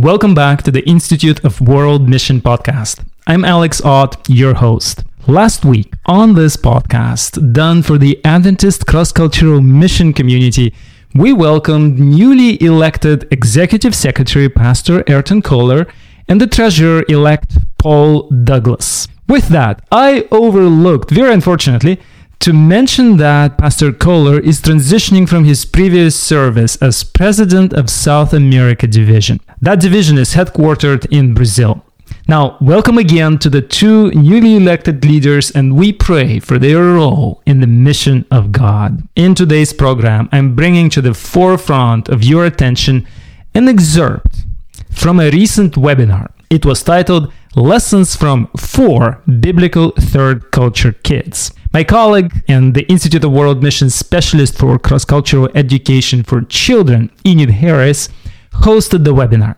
Welcome back to the Institute of World Mission podcast. I'm Alex Ott, your host. Last week on this podcast, done for the Adventist cross cultural mission community, we welcomed newly elected Executive Secretary Pastor Erton Kohler and the Treasurer elect Paul Douglas. With that, I overlooked, very unfortunately, to mention that Pastor Kohler is transitioning from his previous service as President of South America Division. That division is headquartered in Brazil. Now, welcome again to the two newly elected leaders, and we pray for their role in the mission of God. In today's program, I'm bringing to the forefront of your attention an excerpt from a recent webinar. It was titled Lessons from Four Biblical Third Culture Kids. My colleague and the Institute of World Mission Specialist for Cross Cultural Education for Children, Enid Harris, hosted the webinar.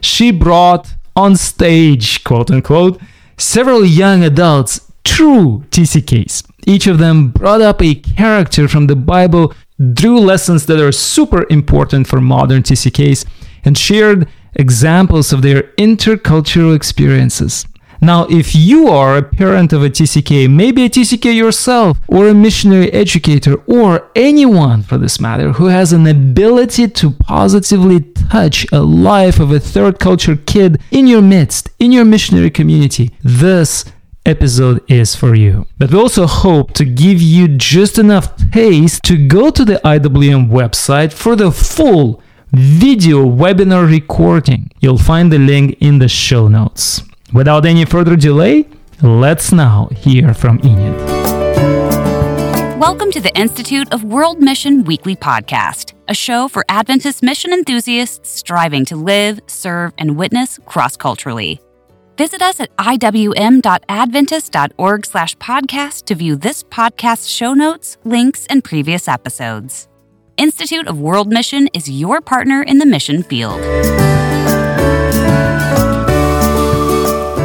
She brought on stage, quote unquote, several young adults, true TCKs. Each of them brought up a character from the Bible, drew lessons that are super important for modern TCKs, and shared examples of their intercultural experiences. Now, if you are a parent of a TCK, maybe a TCK yourself, or a missionary educator, or anyone for this matter who has an ability to positively touch a life of a third culture kid in your midst, in your missionary community, this episode is for you. But we also hope to give you just enough taste to go to the IWM website for the full video webinar recording. You'll find the link in the show notes. Without any further delay, let's now hear from Enid. Welcome to the Institute of World Mission Weekly Podcast, a show for Adventist mission enthusiasts striving to live, serve, and witness cross-culturally. Visit us at iwm.adventist.org slash podcast to view this podcast's show notes, links, and previous episodes. Institute of World Mission is your partner in the mission field.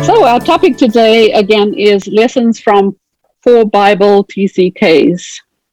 So, our topic today again is lessons from four Bible TCKs.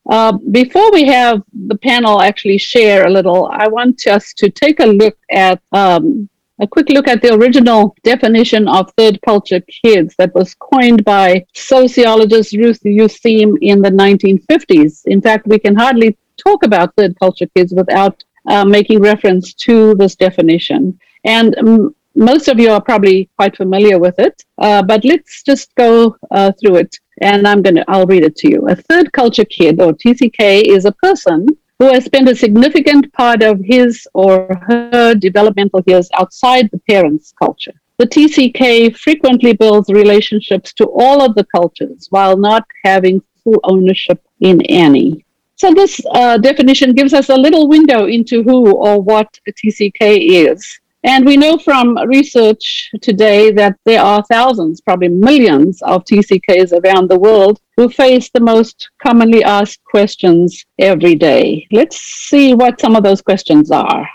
Uh, before we have the panel actually share a little, I want us to take a look at um, a quick look at the original definition of third culture kids that was coined by sociologist Ruth Useem in the 1950s. In fact, we can hardly talk about third culture kids without uh, making reference to this definition. And um, most of you are probably quite familiar with it, uh, but let's just go uh, through it. And I'm going to, I'll read it to you. A third culture kid or TCK is a person who has spent a significant part of his or her developmental years outside the parent's culture. The TCK frequently builds relationships to all of the cultures while not having full ownership in any. So, this uh, definition gives us a little window into who or what a TCK is. And we know from research today that there are thousands, probably millions of TCKs around the world who face the most commonly asked questions every day. Let's see what some of those questions are.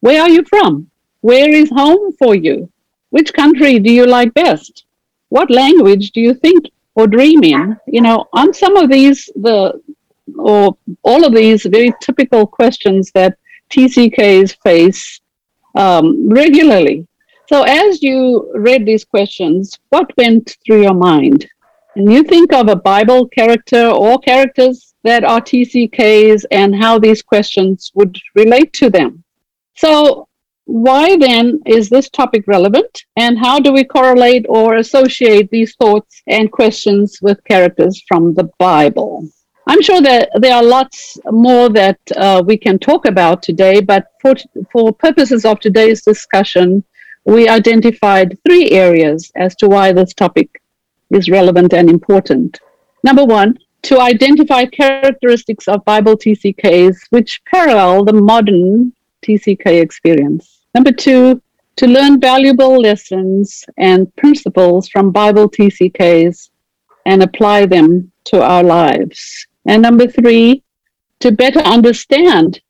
Where are you from? Where is home for you? Which country do you like best? What language do you think or dream in? You know, on some of these, the or all of these very typical questions that TCKs face um, regularly. So, as you read these questions, what went through your mind? And you think of a Bible character or characters that are TCKs and how these questions would relate to them. So, why then is this topic relevant? And how do we correlate or associate these thoughts and questions with characters from the Bible? I'm sure that there are lots more that uh, we can talk about today, but for, for purposes of today's discussion, we identified three areas as to why this topic is relevant and important. Number one, to identify characteristics of Bible TCKs which parallel the modern TCK experience. Number two, to learn valuable lessons and principles from Bible TCKs and apply them to our lives. And number three, to better understand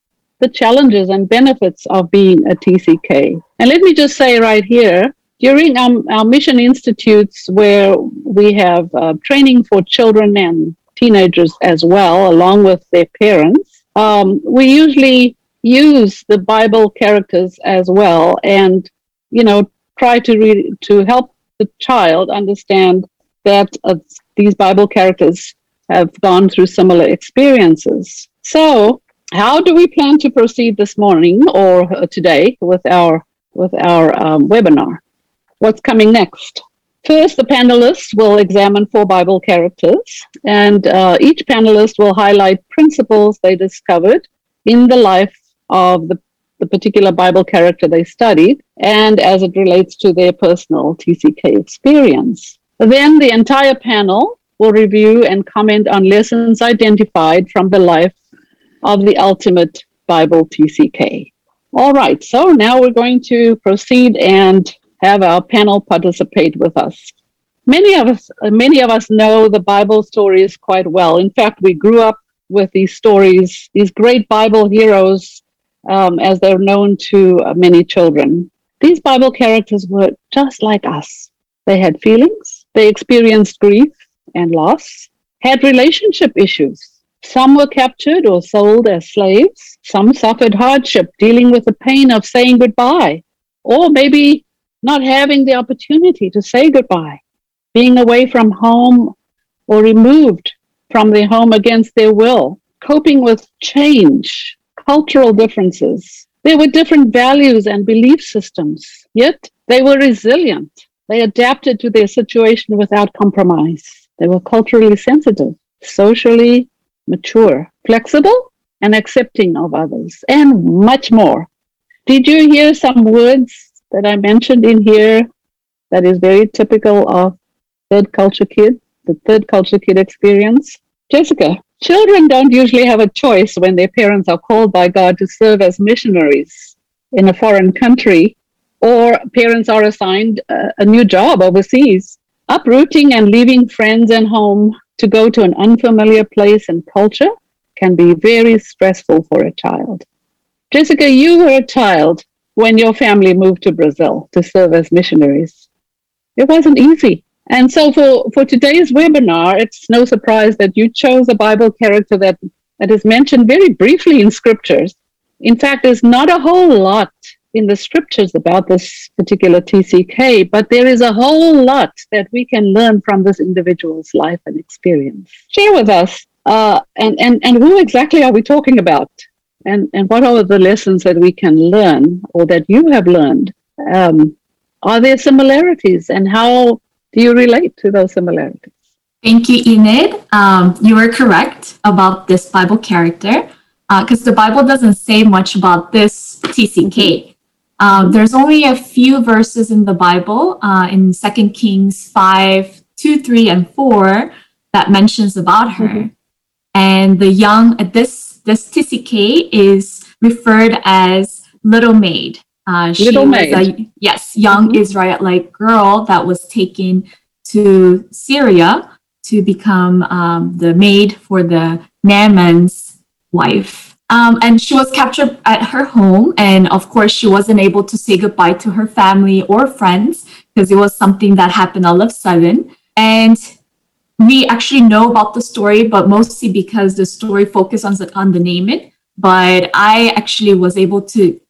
the challenges and benefits of being a TCK. And let me just say right here, during our, our mission institutes where we have uh, training for children and teenagers as well, along with their parents, um, we usually use the Bible characters as well. And you know, try to read to help the child understand that uh, these Bible characters have gone through similar experiences. So, how do we plan to proceed this morning or uh, today with our with our um, webinar? What's coming next? First, the panelists will examine four Bible characters, and uh, each panelist will highlight principles they discovered in the life of the, the particular Bible character they studied and as it relates to their personal TCK experience. Then the entire panel will review and comment on lessons identified from the life of the ultimate Bible TCK. All right, so now we're going to proceed and have our panel participate with us. Many of us, many of us know the Bible stories quite well. In fact, we grew up with these stories, these great Bible heroes, um, as they're known to many children. These Bible characters were just like us. They had feelings, they experienced grief and loss, had relationship issues, some were captured or sold as slaves. Some suffered hardship dealing with the pain of saying goodbye, or maybe not having the opportunity to say goodbye, being away from home or removed from their home against their will, coping with change, cultural differences. There were different values and belief systems, yet they were resilient. They adapted to their situation without compromise. They were culturally sensitive, socially mature, flexible, and accepting of others, and much more. Did you hear some words that I mentioned in here that is very typical of third culture kid, the third culture kid experience? Jessica, children don't usually have a choice when their parents are called by God to serve as missionaries in a foreign country, or parents are assigned a, a new job overseas. Uprooting and leaving friends and home to go to an unfamiliar place and culture can be very stressful for a child. Jessica, you were a child when your family moved to Brazil to serve as missionaries. It wasn't easy. And so for, for today's webinar, it's no surprise that you chose a Bible character that, that is mentioned very briefly in scriptures. In fact, there's not a whole lot in the scriptures about this particular TCK, but there is a whole lot that we can learn from this individual's life and experience. Share with us, uh, and, and, and who exactly are we talking about? And, and what are the lessons that we can learn or that you have learned? Um, are there similarities, and how do you relate to those similarities? Thank you, Enid. Um, you are correct about this Bible character because uh, the Bible doesn't say much about this TCK. Um, there's only a few verses in the Bible, uh, in Second Kings 5, 2, 3, and 4, that mentions about her. Mm-hmm. And the young, this, this TCK is referred as Little Maid. Uh, Little Maid. A, yes, young mm-hmm. Israelite girl that was taken to Syria to become um, the maid for the Naaman's wife. Um, and she was captured at her home. And of course, she wasn't able to say goodbye to her family or friends because it was something that happened all of a sudden. And we actually know about the story, but mostly because the story focused on the, on the. But I actually was able to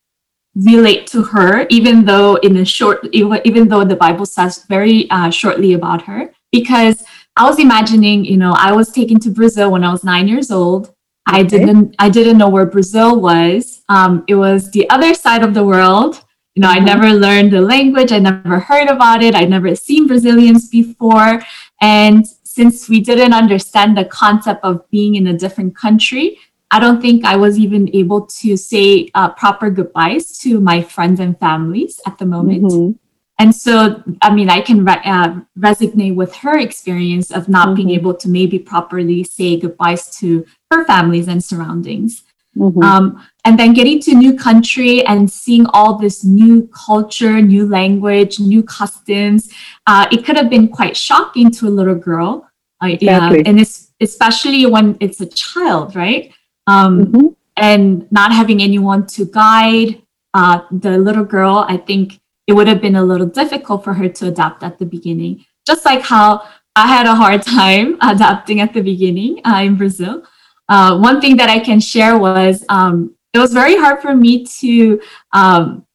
relate to her, even though in a short, even though the Bible says very uh, shortly about her, because I was imagining, you know, I was taken to Brazil when I was nine years old I didn't I didn't know where Brazil was. Um, it was the other side of the world. You know, I mm-hmm. never learned the language. I never heard about it. I'd never seen Brazilians before. And since we didn't understand the concept of being in a different country, I don't think I was even able to say uh, proper goodbyes to my friends and families at the moment. Mm-hmm. And so, I mean, I can re- uh, resonate with her experience of not mm-hmm. being able to maybe properly say goodbyes to her families and surroundings. Mm-hmm. Um, and then getting to new country and seeing all this new culture, new language, new customs, uh, it could have been quite shocking to a little girl. Uh, exactly. and it's especially when it's a child, right? Um, mm-hmm. And not having anyone to guide uh, the little girl, I think it would have been a little difficult for her to adapt at the beginning. Just like how I had a hard time adapting at the beginning uh, in Brazil. Uh, one thing that I can share was um, it was very hard for me to um,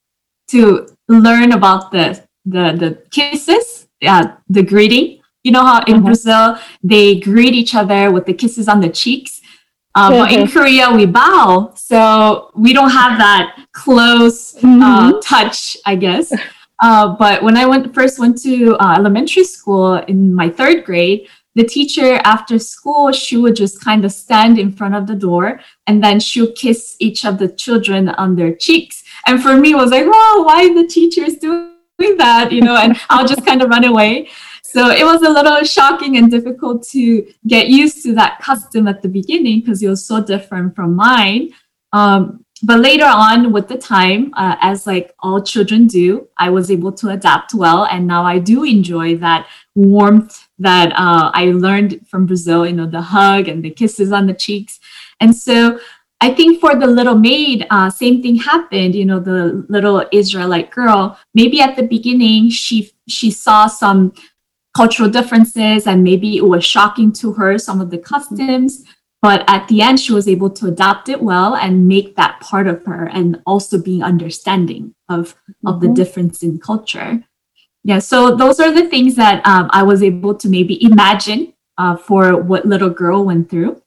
to learn about the the the kisses, uh, the greeting. You know how in uh-huh. Brazil they greet each other with the kisses on the cheeks. Uh, but in Korea, we bow. So we don't have that close uh, mm-hmm. touch, I guess. Uh, but when I went first went to uh, elementary school in my third grade, the teacher after school she would just kind of stand in front of the door and then she'll kiss each of the children on their cheeks. And for me, it was like, oh, why the teacher is doing that? You know, and I'll just kind of run away. So it was a little shocking and difficult to get used to that custom at the beginning because it was so different from mine. Um, but later on with the time uh, as like all children do i was able to adapt well and now i do enjoy that warmth that uh, i learned from brazil you know the hug and the kisses on the cheeks and so i think for the little maid uh, same thing happened you know the little israelite girl maybe at the beginning she she saw some cultural differences and maybe it was shocking to her some of the customs but at the end she was able to adapt it well and make that part of her and also being understanding of mm-hmm. of the mm-hmm. difference in culture yeah so those are the things that um, i was able to maybe imagine uh, for what little girl went through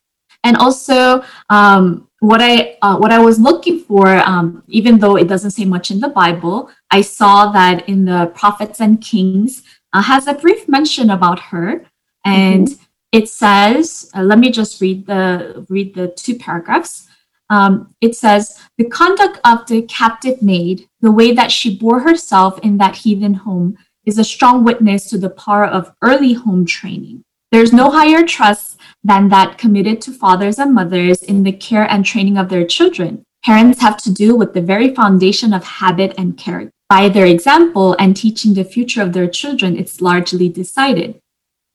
and also um, what i uh, what i was looking for um, even though it doesn't say much in the bible i saw that in the prophets and kings uh, has a brief mention about her and mm-hmm it says, uh, let me just read the read the two paragraphs. Um, it says, the conduct of the captive maid, the way that she bore herself in that heathen home, is a strong witness to the power of early home training. There's no higher trust than that committed to fathers and mothers in the care and training of their children. Parents have to do with the very foundation of habit and character. By their example and teaching the future of their children, it's largely decided.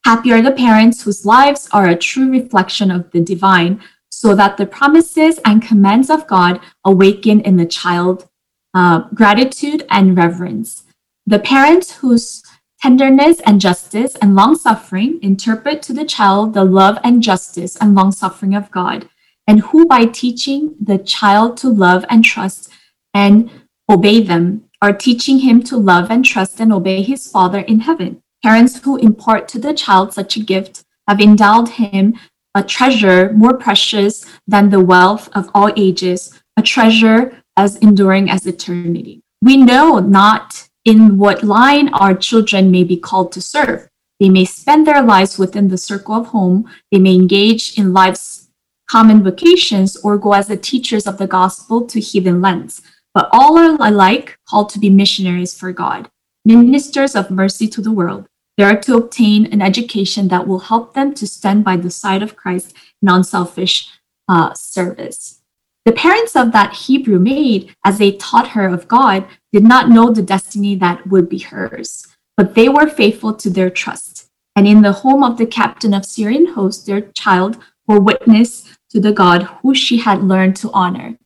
Happy are the parents whose lives are a true reflection of the divine, so that the promises and commands of God awaken in the child uh, gratitude and reverence. The parents whose tenderness and justice and long suffering interpret to the child the love and justice and long suffering of God, and who by teaching the child to love and trust and obey them are teaching him to love and trust and obey his Father in heaven. Parents who impart to the child such a gift have endowed him a treasure more precious than the wealth of all ages, a treasure as enduring as eternity. We know not in what line our children may be called to serve. They may spend their lives within the circle of home, they may engage in life's common vocations, or go as the teachers of the gospel to heathen lands. But all are alike called to be missionaries for God, ministers of mercy to the world. They are to obtain an education that will help them to stand by the side of Christ in unselfish uh, service. The parents of that Hebrew maid, as they taught her of God, did not know the destiny that would be hers, but they were faithful to their trust. And in the home of the captain of Syrian host, their child bore witness to the God who she had learned to honor.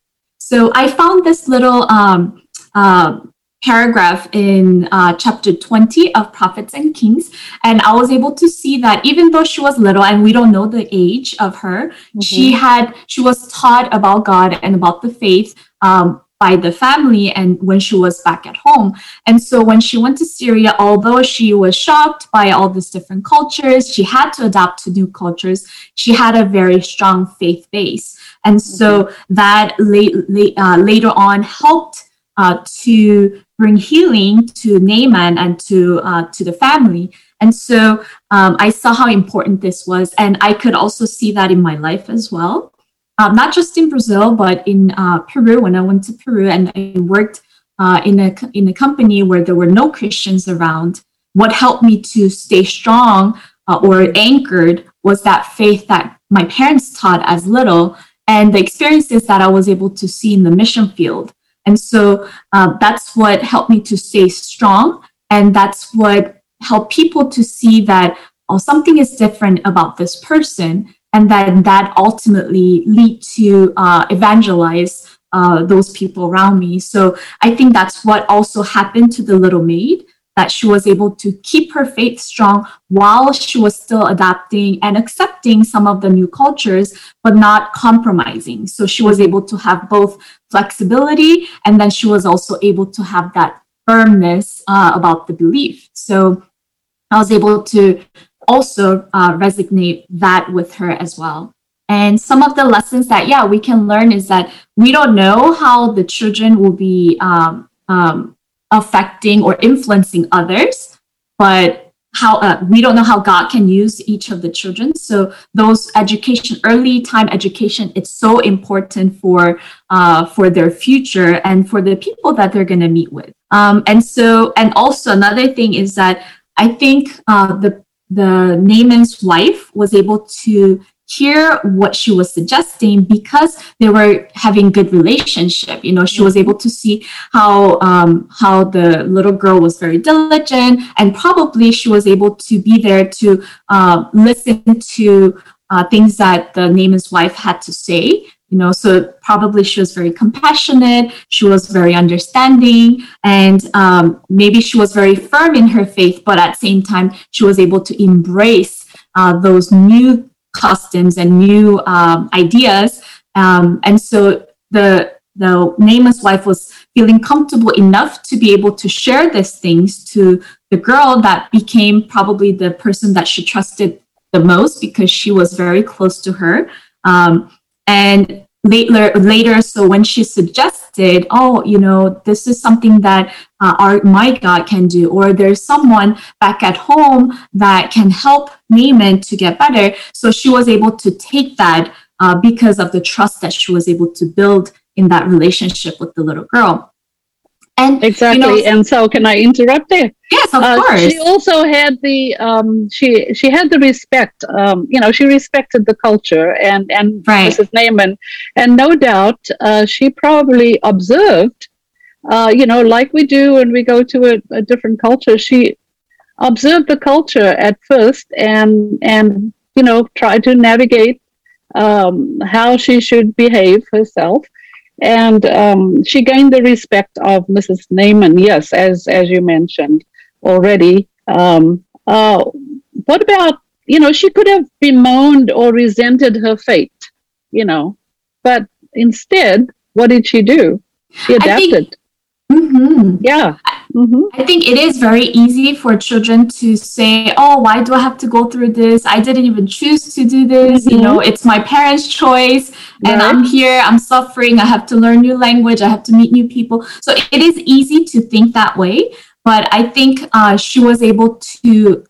So I found this little um, uh, paragraph in uh, chapter 20 of Prophets and Kings. And I was able to see that even though she was little and we don't know the age of her, mm-hmm. she had, she was taught about God and about the faith. Um, by the family and when she was back at home. And so when she went to Syria, although she was shocked by all these different cultures, she had to adapt to new cultures. She had a very strong faith base. And so mm-hmm. that late, late, uh, later on helped uh, to bring healing to Naaman and to uh, to the family. And so um, I saw how important this was, and I could also see that in my life as well. Um, not just in Brazil, but in uh, Peru. When I went to Peru and I worked uh, in a in a company where there were no Christians around, what helped me to stay strong uh, or anchored was that faith that my parents taught as little, and the experiences that I was able to see in the mission field. And so uh, that's what helped me to stay strong. And that's what helped people to see that oh, something is different about this person. And then that ultimately lead to uh, evangelize uh, those people around me. So I think that's what also happened to the little maid that she was able to keep her faith strong while she was still adapting and accepting some of the new cultures, but not compromising. So she was able to have both flexibility and then she was also able to have that firmness uh, about the belief. So I was able to also uh, resonate that with her as well. And some of the lessons that, yeah, we can learn is that we don't know how the children will be um, um, affecting or influencing others, but how uh, we don't know how God can use each of the children. So those education, early time education, it's so important for uh, for their future and for the people that they're going to meet with. Um, and so, and also another thing is that I think uh, the the Naaman's wife was able to hear what she was suggesting because they were having good relationship. You know she was able to see how um, how the little girl was very diligent and probably she was able to be there to uh, listen to uh, things that the Naaman's wife had to say you know so probably she was very compassionate she was very understanding and um, maybe she was very firm in her faith but at the same time she was able to embrace uh, those new customs and new um, ideas. Um, and so the the Naaman's wife was feeling comfortable enough to be able to share these things to the girl that became probably the person that she trusted the most because she was very close to her. Um, and later later. So when she suggested oh you know this is something that uh, our my god can do or there's someone back at home that can help naaman to get better so she was able to take that uh, because of the trust that she was able to build in that relationship with the little girl and exactly. You know, and so, can I interrupt there? Yes, of uh, course. She also had the um, she she had the respect. Um, you know, she respected the culture and and right. Mrs. Naaman, and no doubt uh, she probably observed. Uh, you know, like we do when we go to a, a different culture, she observed the culture at first and and you know tried to navigate um, how she should behave herself and um, she gained the respect of Mrs. Naaman. Yes, as as you mentioned already. Um, uh, what about you know she could have bemoaned or resented her fate, you know, but instead, what did she do? She adapted. Mm-hmm. Yeah. Mm-hmm. I think it is very easy for children to say, Oh, why do I have to go through this? I didn't even choose to do this. Mm-hmm. You know, it's my parents' choice, and. I'm here, I'm suffering, I have to learn new language, I have to meet new people. So it is easy to think that way. But I think uh, she was able to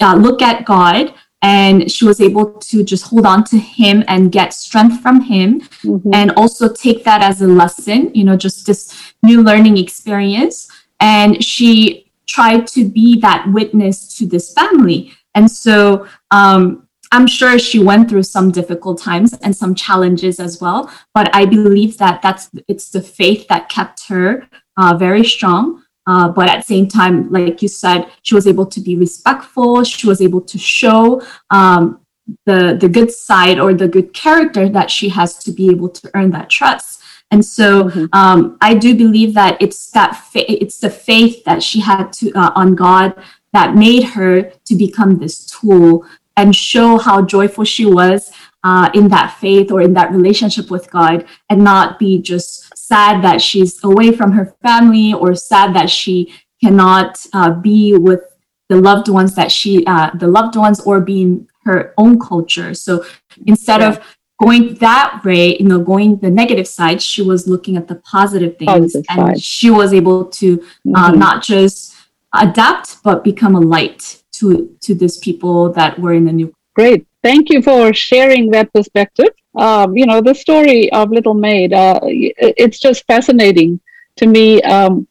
uh, look at God and she was able to just hold on to him and get strength from him mm-hmm. and also take that as a lesson you know just this new learning experience. And she tried to be that witness to this family. And so um, i'm sure she went through some difficult times and some challenges as well but i believe that that's it's the faith that kept her uh, very strong uh, but at the same time, like you said, she was able to be respectful. She was able to show um, the the good side or the good character that she has to be able to earn that trust. And so mm-hmm. um, I do believe that it's that fa- it's the faith that she had to uh, on God that made her to become this tool and show how joyful she was uh, in that faith or in that relationship with God, and not be just sad that she's away from her family or sad that she cannot uh, be with the loved ones that she uh, the loved ones or being her own culture so instead yeah. of going that way you know going the negative side she was looking at the positive things positive and side. she was able to uh, mm-hmm. not just adapt but become a light to to these people that were in the new great thank you for sharing that perspective um, you know, the story of Little Maid, uh, it's just fascinating to me. Um,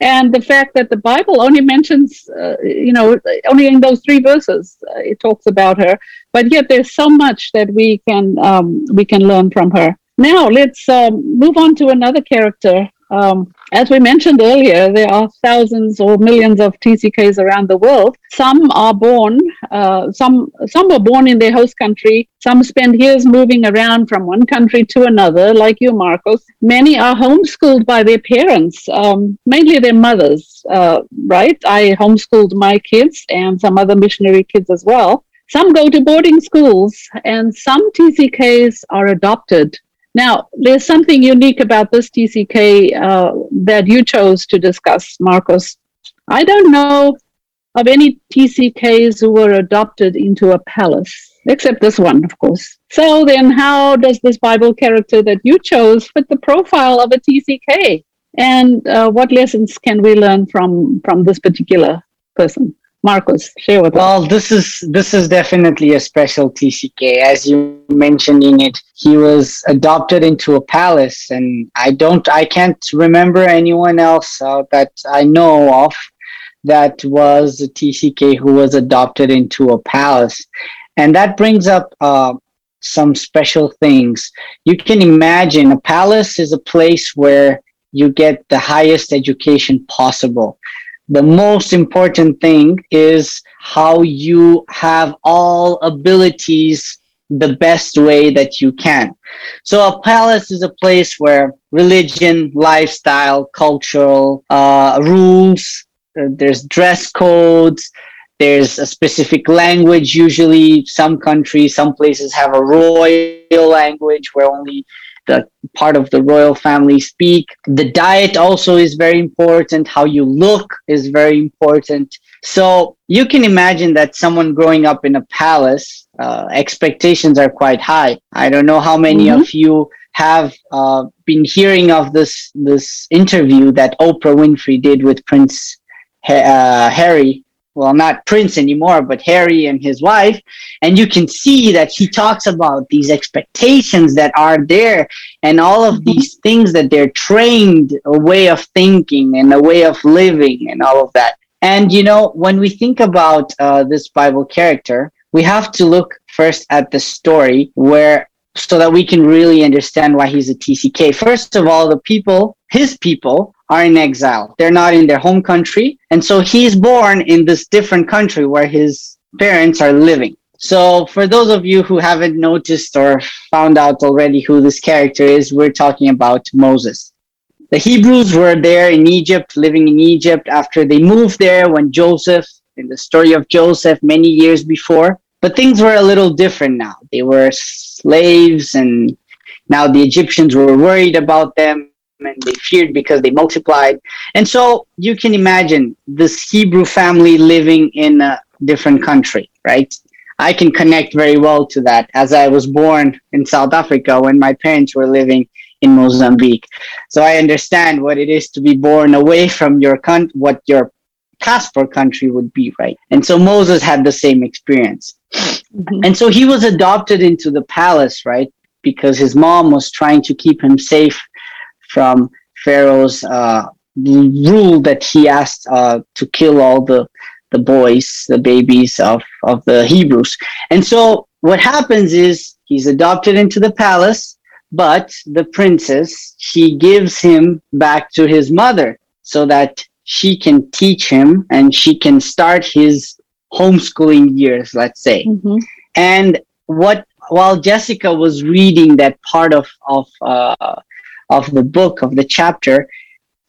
and the fact that the Bible only mentions, uh, you know, only in those three verses uh, it talks about her, but yet there's so much that we can um, we can learn from her. Now let's um, move on to another character um, as we mentioned earlier, there are thousands or millions of TCKs around the world. Some are born, uh, some some were born in their host country. Some spend years moving around from one country to another, like you, Marcos. Many are homeschooled by their parents, um, mainly their mothers. Uh, right? I homeschooled my kids and some other missionary kids as well. Some go to boarding schools, and some TCKs are adopted Now, there's something unique about this TCK uh, that you chose to discuss, Marcos. I don't know of any TCKs who were adopted into a palace, except this one, of course. So then, how does this Bible character that you chose fit the profile of a TCK? And uh, what lessons can we learn from from this particular person? Marcos, share with well, us. Well, this is this is definitely a special TCK. As you mentioned Enid, he was adopted into a palace, and I don't, I can't remember anyone else uh, that I know of that was a TCK who was adopted into a palace, and that brings up uh, some special things. You can imagine a palace is a place where you get the highest education possible the most important thing is how you have all abilities the best way that you can. So a palace is a place where religion, lifestyle, cultural uh, rules, uh, there's dress codes, there's a specific language. Usually, some countries, some places have a royal language where only the part of the royal family speak. The diet also is very important. How you look is very important. So you can imagine that someone growing up in a palace, uh, expectations are quite high. I don't know how many mm-hmm. of you have uh, been hearing of this this interview that Oprah Winfrey did with Prince uh, Harry well, not Prince anymore, but Harry and his wife. And you can see that he talks about these expectations that are there and all of mm-hmm. these things that they're trained a way of thinking and a way of living and all of that. And, you know, when we think about uh, this Bible character, we have to look first at the story where so that we can really understand why he's a TCK. First of all, the people, his people, are in exile. They're not in their home country. And so he's born in this different country where his parents are living. So, for those of you who haven't noticed or found out already who this character is, we're talking about Moses. The Hebrews were there in Egypt, living in Egypt after they moved there when Joseph, in the story of Joseph, many years before. But things were a little different now. They were slaves, and now the Egyptians were worried about them and they feared because they multiplied. And so you can imagine this Hebrew family living in a different country, right? I can connect very well to that as I was born in South Africa when my parents were living in Mozambique. So I understand what it is to be born away from your country, what your passport country would be, right? And so Moses had the same experience. Mm-hmm. And so he was adopted into the palace, right? Because his mom was trying to keep him safe from Pharaoh's uh, rule that he asked uh, to kill all the the boys, the babies of of the Hebrews. And so what happens is he's adopted into the palace, but the princess she gives him back to his mother so that she can teach him and she can start his homeschooling years, let's say. Mm-hmm. And what while Jessica was reading that part of of uh, of the book of the chapter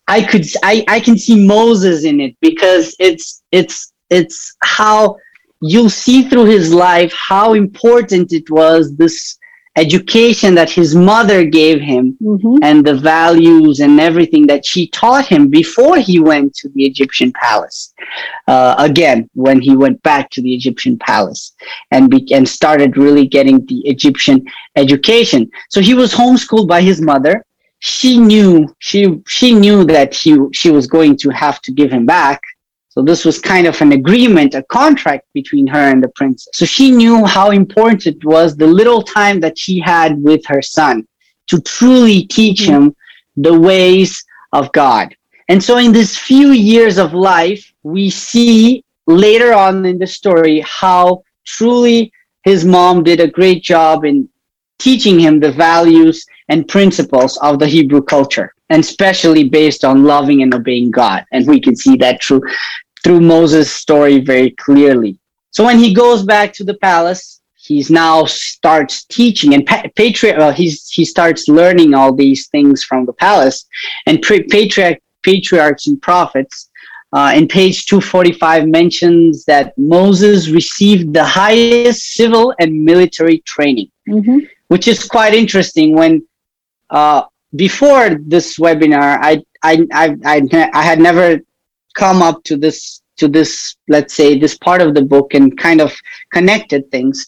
i could i i can see moses in it because it's it's it's how you'll see through his life how important it was this education that his mother gave him mm-hmm. and the values and everything that she taught him before he went to the Egyptian palace. Uh, again, when he went back to the Egyptian palace and be- and started really getting the Egyptian education. So he was homeschooled by his mother she knew she she knew that he she was going to have to give him back so this was kind of an agreement a contract between her and the princess so she knew how important it was the little time that she had with her son to truly teach mm-hmm. him the ways of god and so in these few years of life we see later on in the story how truly his mom did a great job in teaching him the values and principles of the Hebrew culture, and especially based on loving and obeying God. And we can see that through through Moses' story very clearly. So when he goes back to the palace, he's now starts teaching and pa- patriarch. Well, he's he starts learning all these things from the palace, and pre- patriarch patriarchs and prophets. Uh, in page 245 mentions that Moses received the highest civil and military training, mm-hmm. which is quite interesting when uh, before this webinar, I, I, I, I, I had never come up to this to this let's say this part of the book and kind of connected things.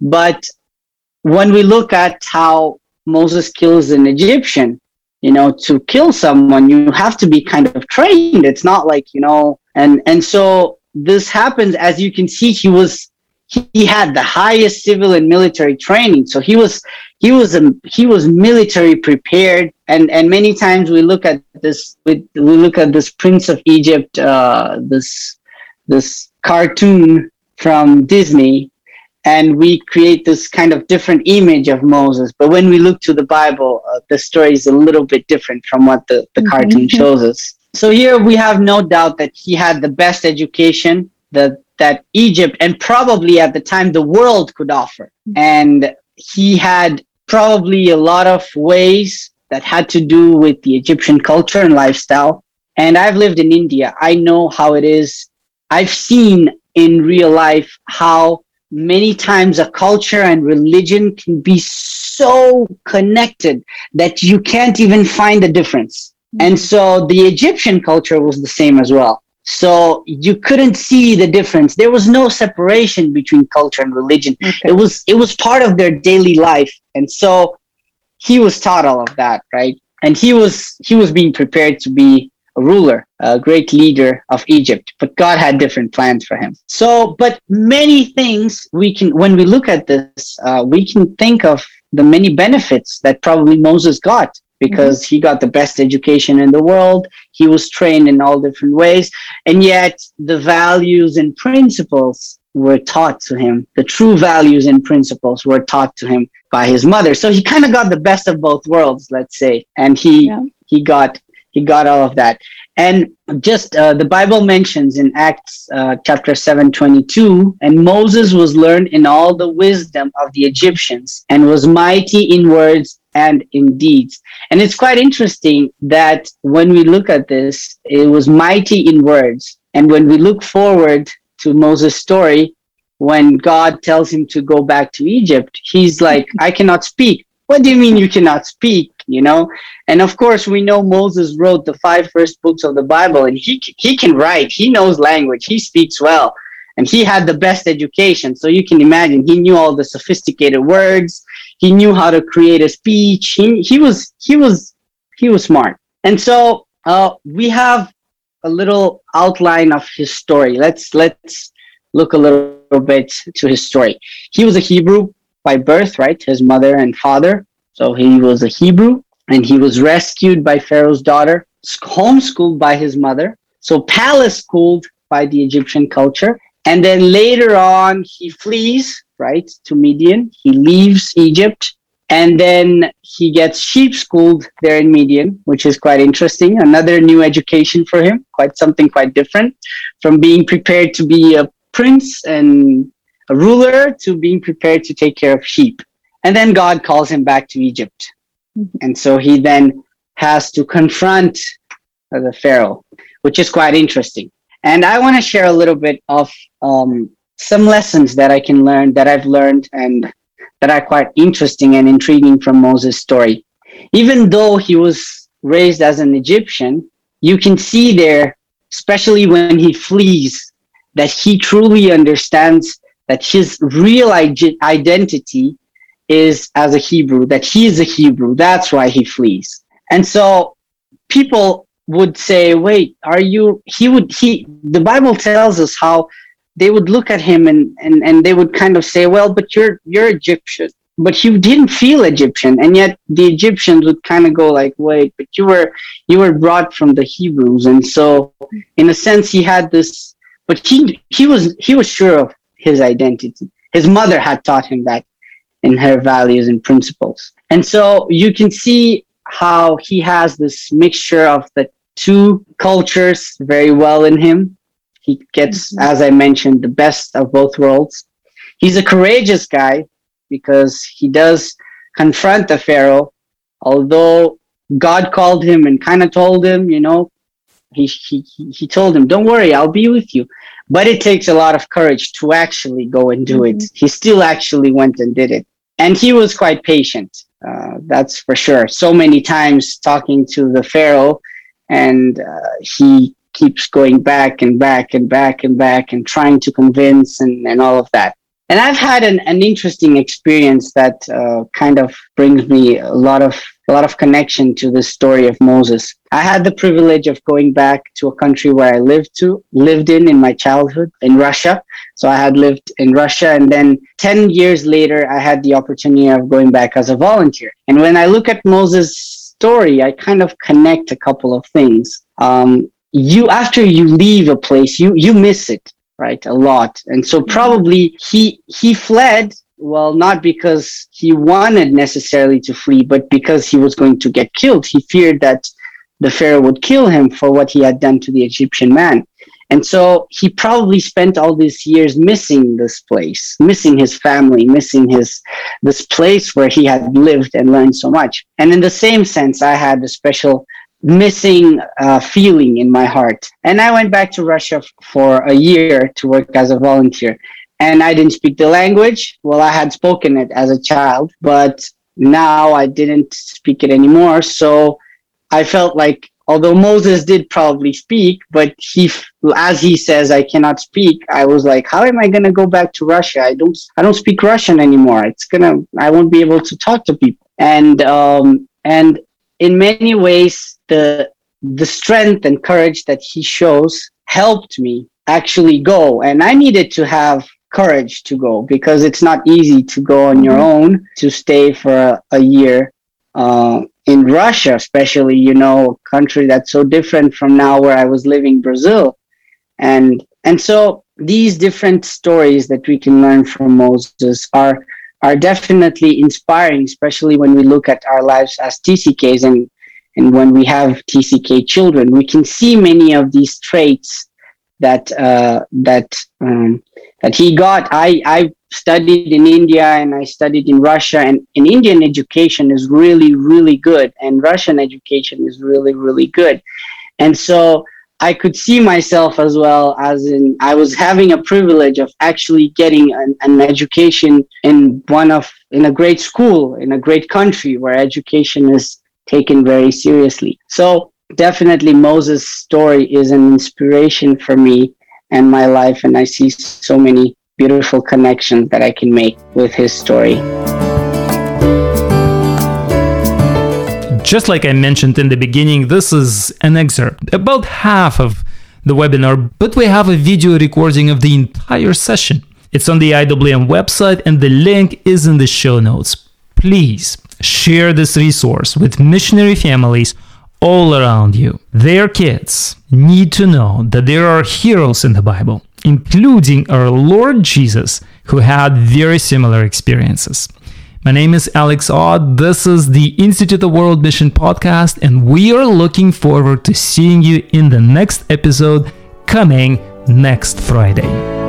But when we look at how moses kills an egyptian you know to kill someone you have to be kind of trained. It's not like you know and and so this happens as you can see he was he had the highest civil and military training. So he was he was a, he was military prepared. And and many times we look at this we, we look at this prince of egypt uh, this this cartoon from disney and we create this kind of different image of moses. But when we look to the bible uh, the story is a little bit different from what the, the mm-hmm. cartoon shows us. So here we have no doubt that he had the best education that that egypt and probably at the time the world could offer. And he had probably a lot of ways that had to do with the Egyptian culture and lifestyle. And I've lived in India. I know how it is. I've seen in real life how many times a culture and religion can be so connected that you can't even find the difference. Mm-hmm. And so the Egyptian culture was the same as well. So you couldn't see the difference. There was no separation between culture and religion. Okay. It was it was part of their daily life. And so he was taught all of that, right? And he was he was being prepared to be a ruler, a great leader of Egypt. But God had different plans for him. So, but many things we can when we look at this, uh, we can think of the many benefits that probably Moses got because mm-hmm. he got the best education in the world. He was trained in all different ways. And yet the values and principles were taught to him. The true values and principles were taught to him by his mother. So he kind of got the best of both worlds, let's say. And he, yeah. he got, he got all of that. And just uh, the Bible mentions in Acts uh, chapter 7 22, and Moses was learned in all the wisdom of the Egyptians and was mighty in words and in deeds. And it's quite interesting that when we look at this, it was mighty in words. And when we look forward to Moses' story, when God tells him to go back to Egypt, he's like, I cannot speak. What do you mean you cannot speak? You know? And of course, we know Moses wrote the five first books of the Bible and he, he can write, he knows language, he speaks well and he had the best education. So you can imagine he knew all the sophisticated words. He knew how to create a speech. He, he was he was he was smart. And so uh, we have a little outline of his story. Let's let's look a little bit to his story. He was a Hebrew by birth, right? His mother and father. So he was a Hebrew, and he was rescued by Pharaoh's daughter, homeschooled by his mother. So palace schooled by the Egyptian culture, and then later on, he flees, right, to Midian. He leaves Egypt. And then he gets sheep schooled there in Midian, which is quite interesting. Another new education for him, quite something quite different from being prepared to be a prince and a ruler to being prepared to take care of sheep. And then God calls him back to Egypt. Mm-hmm. And so he then has to confront the Pharaoh, which is quite interesting. And I want to share a little bit of um, some lessons that I can learn, that I've learned, and that are quite interesting and intriguing from Moses' story. Even though he was raised as an Egyptian, you can see there, especially when he flees, that he truly understands that his real identity is as a Hebrew, that he is a Hebrew. That's why he flees. And so people would say, wait, are you, he would, he, the Bible tells us how they would look at him and, and, and they would kind of say, well, but you're, you're Egyptian. But he didn't feel Egyptian. And yet the Egyptians would kind of go like, wait, but you were, you were brought from the Hebrews. And so in a sense, he had this, but he, he was, he was sure of his identity. His mother had taught him that in her values and principles. And so you can see how he has this mixture of the two cultures very well in him. He gets, mm-hmm. as I mentioned, the best of both worlds. He's a courageous guy because he does confront the Pharaoh, although God called him and kind of told him, you know, he, he, he told him, don't worry, I'll be with you. But it takes a lot of courage to actually go and do mm-hmm. it. He still actually went and did it. And he was quite patient. Uh, that's for sure. So many times talking to the Pharaoh, and uh, he keeps going back and back and back and back and trying to convince and, and all of that. And I've had an, an interesting experience that uh, kind of brings me a lot of a lot of connection to the story of Moses. I had the privilege of going back to a country where I lived to lived in in my childhood in Russia. So I had lived in Russia and then 10 years later I had the opportunity of going back as a volunteer. And when I look at Moses' story, I kind of connect a couple of things. Um, you after you leave a place, you you miss it right a lot. And so mm-hmm. probably he he fled well not because he wanted necessarily to flee but because he was going to get killed. He feared that the pharaoh would kill him for what he had done to the egyptian man. And so he probably spent all these years missing this place missing his family missing his this place where he had lived and learned so much. And in the same sense i had a special missing uh, feeling in my heart. And I went back to Russia for a year to work as a volunteer. And I didn't speak the language. Well, I had spoken it as a child, but now I didn't speak it anymore. So I felt like, although Moses did probably speak, but he, as he says, I cannot speak. I was like, how am I going to go back to Russia? I don't, I don't speak Russian anymore. It's gonna, I won't be able to talk to people. And, um, and in many ways, the the strength and courage that he shows helped me actually go. And i needed to have courage to go because it's not easy to go on your own to stay for a, a year uh, in russia especially you know a country that's so different from now where i was living brazil. And and so these different stories that we can learn from moses are are definitely inspiring especially when we look at our lives as tck's and and when we have TCK children, we can see many of these traits that uh, that um, that he got. I I studied in India and I studied in Russia, and in Indian education is really really good, and Russian education is really really good, and so. I could see myself as well as in I was having a privilege of actually getting an, an education in one of in a great school in a great country where education is taken very seriously. So definitely Moses' story is an inspiration for me and my life, and I see so many beautiful connections that I can make with his story. Just like I mentioned in the beginning, this is an excerpt, about half of the webinar, but we have a video recording of the entire session. It's on the IWM website, and the link is in the show notes. Please share this resource with missionary families all around you. Their kids need to know that there are heroes in the Bible, including our Lord Jesus, who had very similar experiences. My name is Alex Odd. This is the Institute of World Mission podcast, and we are looking forward to seeing you in the next episode coming next Friday.